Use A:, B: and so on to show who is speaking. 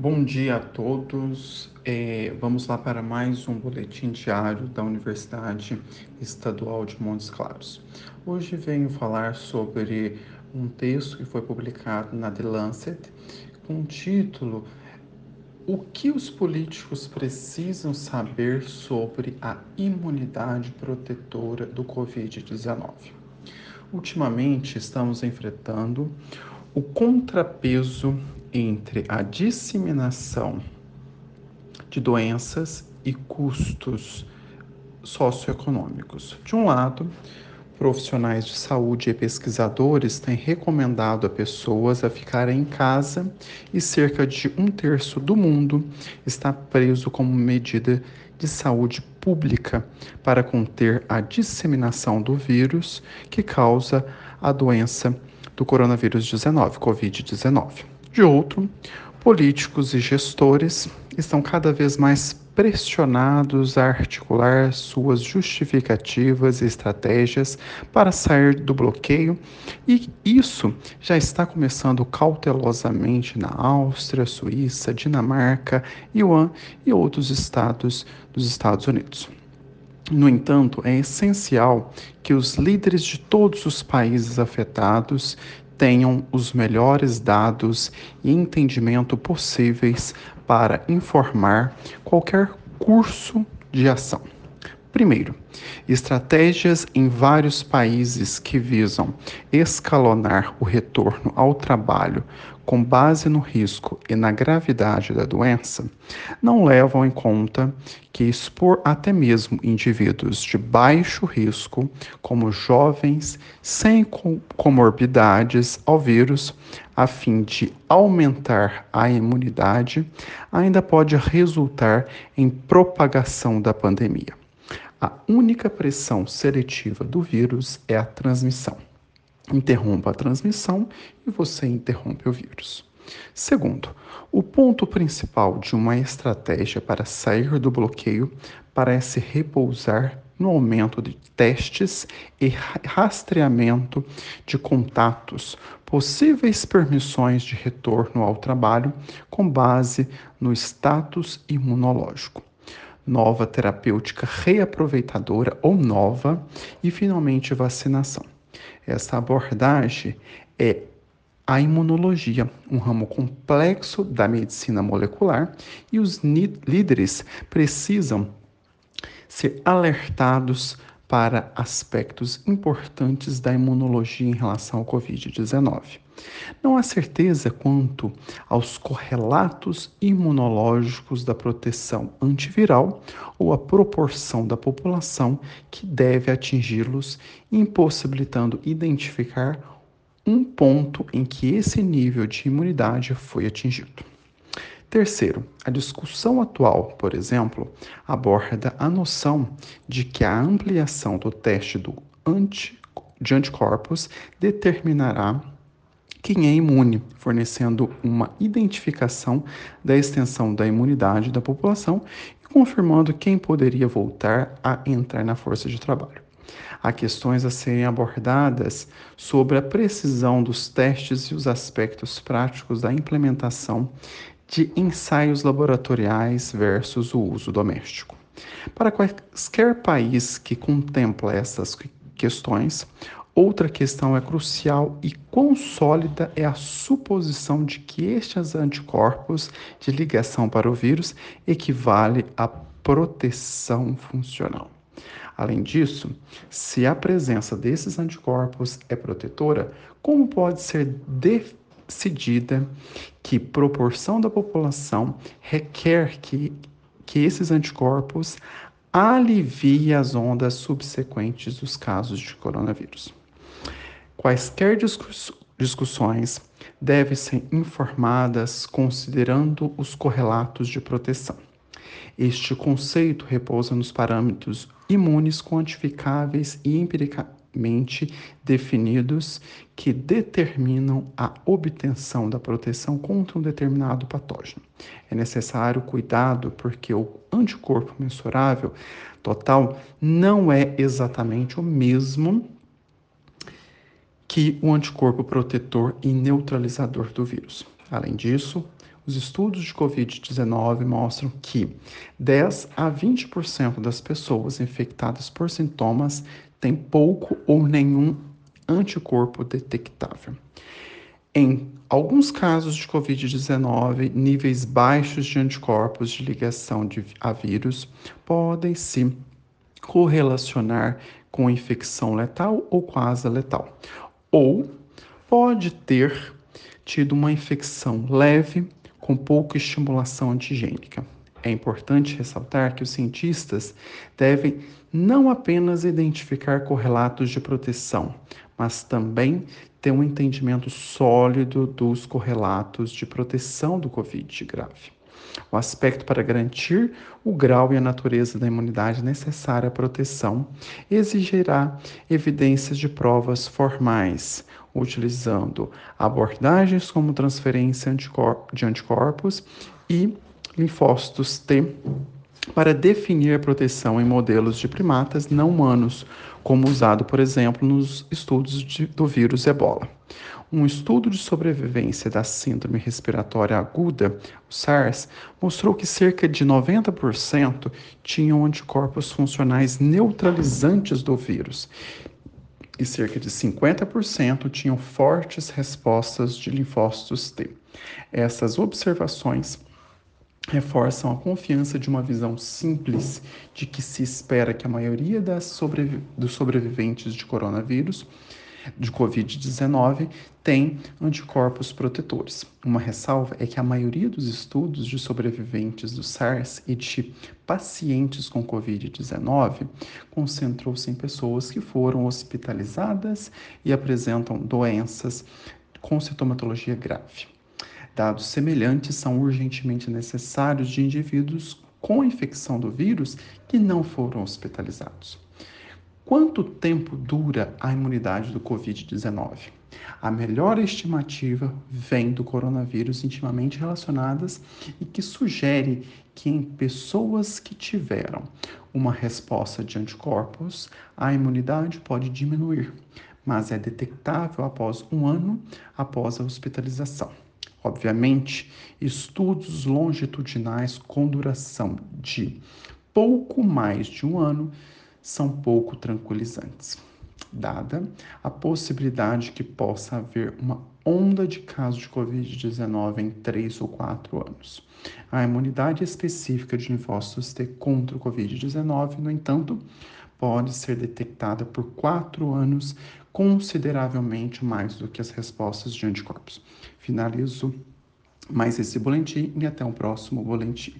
A: Bom dia a todos. É, vamos lá para mais um boletim diário da Universidade Estadual de Montes Claros. Hoje venho falar sobre um texto que foi publicado na The Lancet com o título O que os políticos precisam saber sobre a imunidade protetora do Covid-19. Ultimamente estamos enfrentando o contrapeso entre a disseminação de doenças e custos socioeconômicos. De um lado, profissionais de saúde e pesquisadores têm recomendado a pessoas a ficarem em casa e cerca de um terço do mundo está preso como medida de saúde pública para conter a disseminação do vírus que causa a doença do coronavírus 19, Covid-19. De outro, políticos e gestores estão cada vez mais pressionados a articular suas justificativas e estratégias para sair do bloqueio, e isso já está começando cautelosamente na Áustria, Suíça, Dinamarca, Yuan e outros estados dos Estados Unidos. No entanto, é essencial que os líderes de todos os países afetados tenham os melhores dados e entendimento possíveis para informar qualquer curso de ação. Primeiro, estratégias em vários países que visam escalonar o retorno ao trabalho com base no risco e na gravidade da doença não levam em conta que expor até mesmo indivíduos de baixo risco, como jovens sem comorbidades ao vírus, a fim de aumentar a imunidade, ainda pode resultar em propagação da pandemia. A única pressão seletiva do vírus é a transmissão. Interrompa a transmissão e você interrompe o vírus. Segundo, o ponto principal de uma estratégia para sair do bloqueio parece repousar no aumento de testes e rastreamento de contatos, possíveis permissões de retorno ao trabalho com base no status imunológico nova terapêutica reaproveitadora ou nova e finalmente vacinação. Essa abordagem é a imunologia, um ramo complexo da medicina molecular, e os líderes precisam ser alertados para aspectos importantes da imunologia em relação ao Covid-19. Não há certeza quanto aos correlatos imunológicos da proteção antiviral ou a proporção da população que deve atingi-los, impossibilitando identificar um ponto em que esse nível de imunidade foi atingido. Terceiro, a discussão atual, por exemplo, aborda a noção de que a ampliação do teste do anti, de anticorpos determinará quem é imune, fornecendo uma identificação da extensão da imunidade da população e confirmando quem poderia voltar a entrar na força de trabalho. Há questões a serem abordadas sobre a precisão dos testes e os aspectos práticos da implementação de ensaios laboratoriais versus o uso doméstico. Para qualquer país que contempla essas questões, outra questão é crucial e quão sólida é a suposição de que estes anticorpos de ligação para o vírus equivale à proteção funcional. Além disso, se a presença desses anticorpos é protetora, como pode ser definido decidida que proporção da população requer que, que esses anticorpos aliviem as ondas subsequentes dos casos de coronavírus. Quaisquer discussões devem ser informadas considerando os correlatos de proteção. Este conceito repousa nos parâmetros imunes quantificáveis e empiricamente mente definidos que determinam a obtenção da proteção contra um determinado patógeno. É necessário cuidado porque o anticorpo mensurável total não é exatamente o mesmo que o anticorpo protetor e neutralizador do vírus. Além disso, os estudos de Covid-19 mostram que 10 a 20% das pessoas infectadas por sintomas têm pouco ou nenhum anticorpo detectável. Em alguns casos de Covid-19, níveis baixos de anticorpos de ligação de, a vírus podem se correlacionar com infecção letal ou quase letal, ou pode ter tido uma infecção leve com pouca estimulação antigênica. É importante ressaltar que os cientistas devem não apenas identificar correlatos de proteção, mas também ter um entendimento sólido dos correlatos de proteção do Covid grave. O aspecto para garantir o grau e a natureza da imunidade necessária à proteção exigirá evidências de provas formais, utilizando abordagens como transferência de anticorpos e linfócitos T para definir a proteção em modelos de primatas não humanos, como usado, por exemplo, nos estudos de, do vírus ebola. Um estudo de sobrevivência da síndrome respiratória aguda, o SARS, mostrou que cerca de 90% tinham anticorpos funcionais neutralizantes do vírus e cerca de 50% tinham fortes respostas de linfócitos T. Essas observações reforçam a confiança de uma visão simples de que se espera que a maioria das sobrevi dos sobreviventes de coronavírus, de Covid-19, tem anticorpos protetores. Uma ressalva é que a maioria dos estudos de sobreviventes do SARS e de pacientes com Covid-19 concentrou-se em pessoas que foram hospitalizadas e apresentam doenças com sintomatologia grave. Dados semelhantes são urgentemente necessários de indivíduos com infecção do vírus que não foram hospitalizados. Quanto tempo dura a imunidade do Covid-19? A melhor estimativa vem do coronavírus intimamente relacionadas e que sugere que em pessoas que tiveram uma resposta de anticorpos, a imunidade pode diminuir, mas é detectável após um ano após a hospitalização. Obviamente, estudos longitudinais com duração de pouco mais de um ano são pouco tranquilizantes, dada a possibilidade que possa haver uma onda de casos de Covid-19 em três ou quatro anos. A imunidade específica de linfócitos T contra o Covid-19, no entanto, pode ser detectada por quatro anos, consideravelmente mais do que as respostas de anticorpos. Finalizo mais esse boletim e até o próximo boletim.